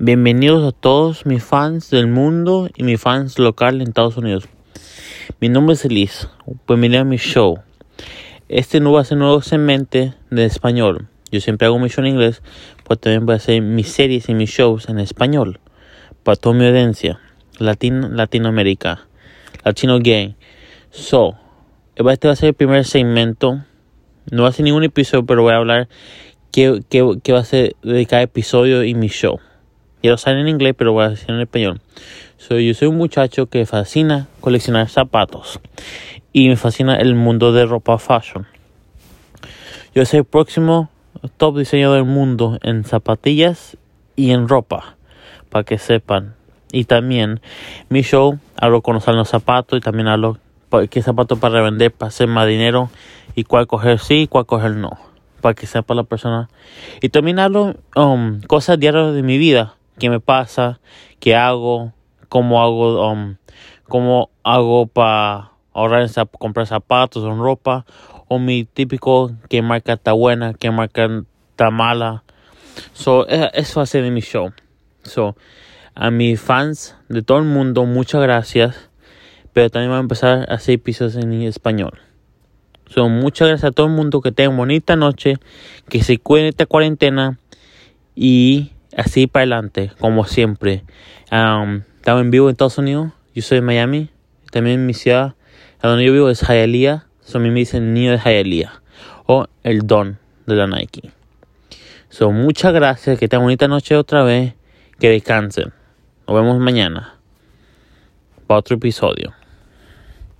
Bienvenidos a todos mis fans del mundo y mis fans local en Estados Unidos. Mi nombre es Elise. Bienvenido a mi show. Este no va a ser nuevo segmento de español. Yo siempre hago mi show en inglés, pues también voy a hacer mis series y mis shows en español. Para toda mi audiencia. Latino, Latinoamérica. Latino gay. So, este va a ser el primer segmento. No va a ser ningún episodio, pero voy a hablar qué, qué, va a ser de cada episodio y mi show. Lo saben en inglés, pero voy a decir en español. yo soy un muchacho que fascina coleccionar zapatos y me fascina el mundo de ropa fashion. Yo soy el próximo top diseñador del mundo en zapatillas y en ropa, para que sepan. Y también mi show hablo con los zapatos y también hablo qué zapatos para revender para hacer más dinero y cuál coger sí y cuál coger no, para que sepa la persona. Y también hablo um, cosas diarias de mi vida qué me pasa, qué hago, cómo hago, um, cómo hago para ahorrar en comprar zapatos o ropa, o mi típico qué marca está buena, qué marca está mala. So, eso hace de mi show. So, a mis fans de todo el mundo, muchas gracias. Pero también voy a empezar a hacer episodios en español. So, muchas gracias a todo el mundo. Que tengan bonita noche. Que se cuiden esta cuarentena. Y así para adelante, como siempre. Um, estamos en vivo en Estados Unidos. Yo soy de Miami. También mi ciudad, a donde yo vivo, es Hialeah. So, a mí me dicen niño de Hialeah. O el don de la Nike. So, muchas gracias. Que tengan bonita noche otra vez. Que descansen. Nos vemos mañana. Para otro episodio.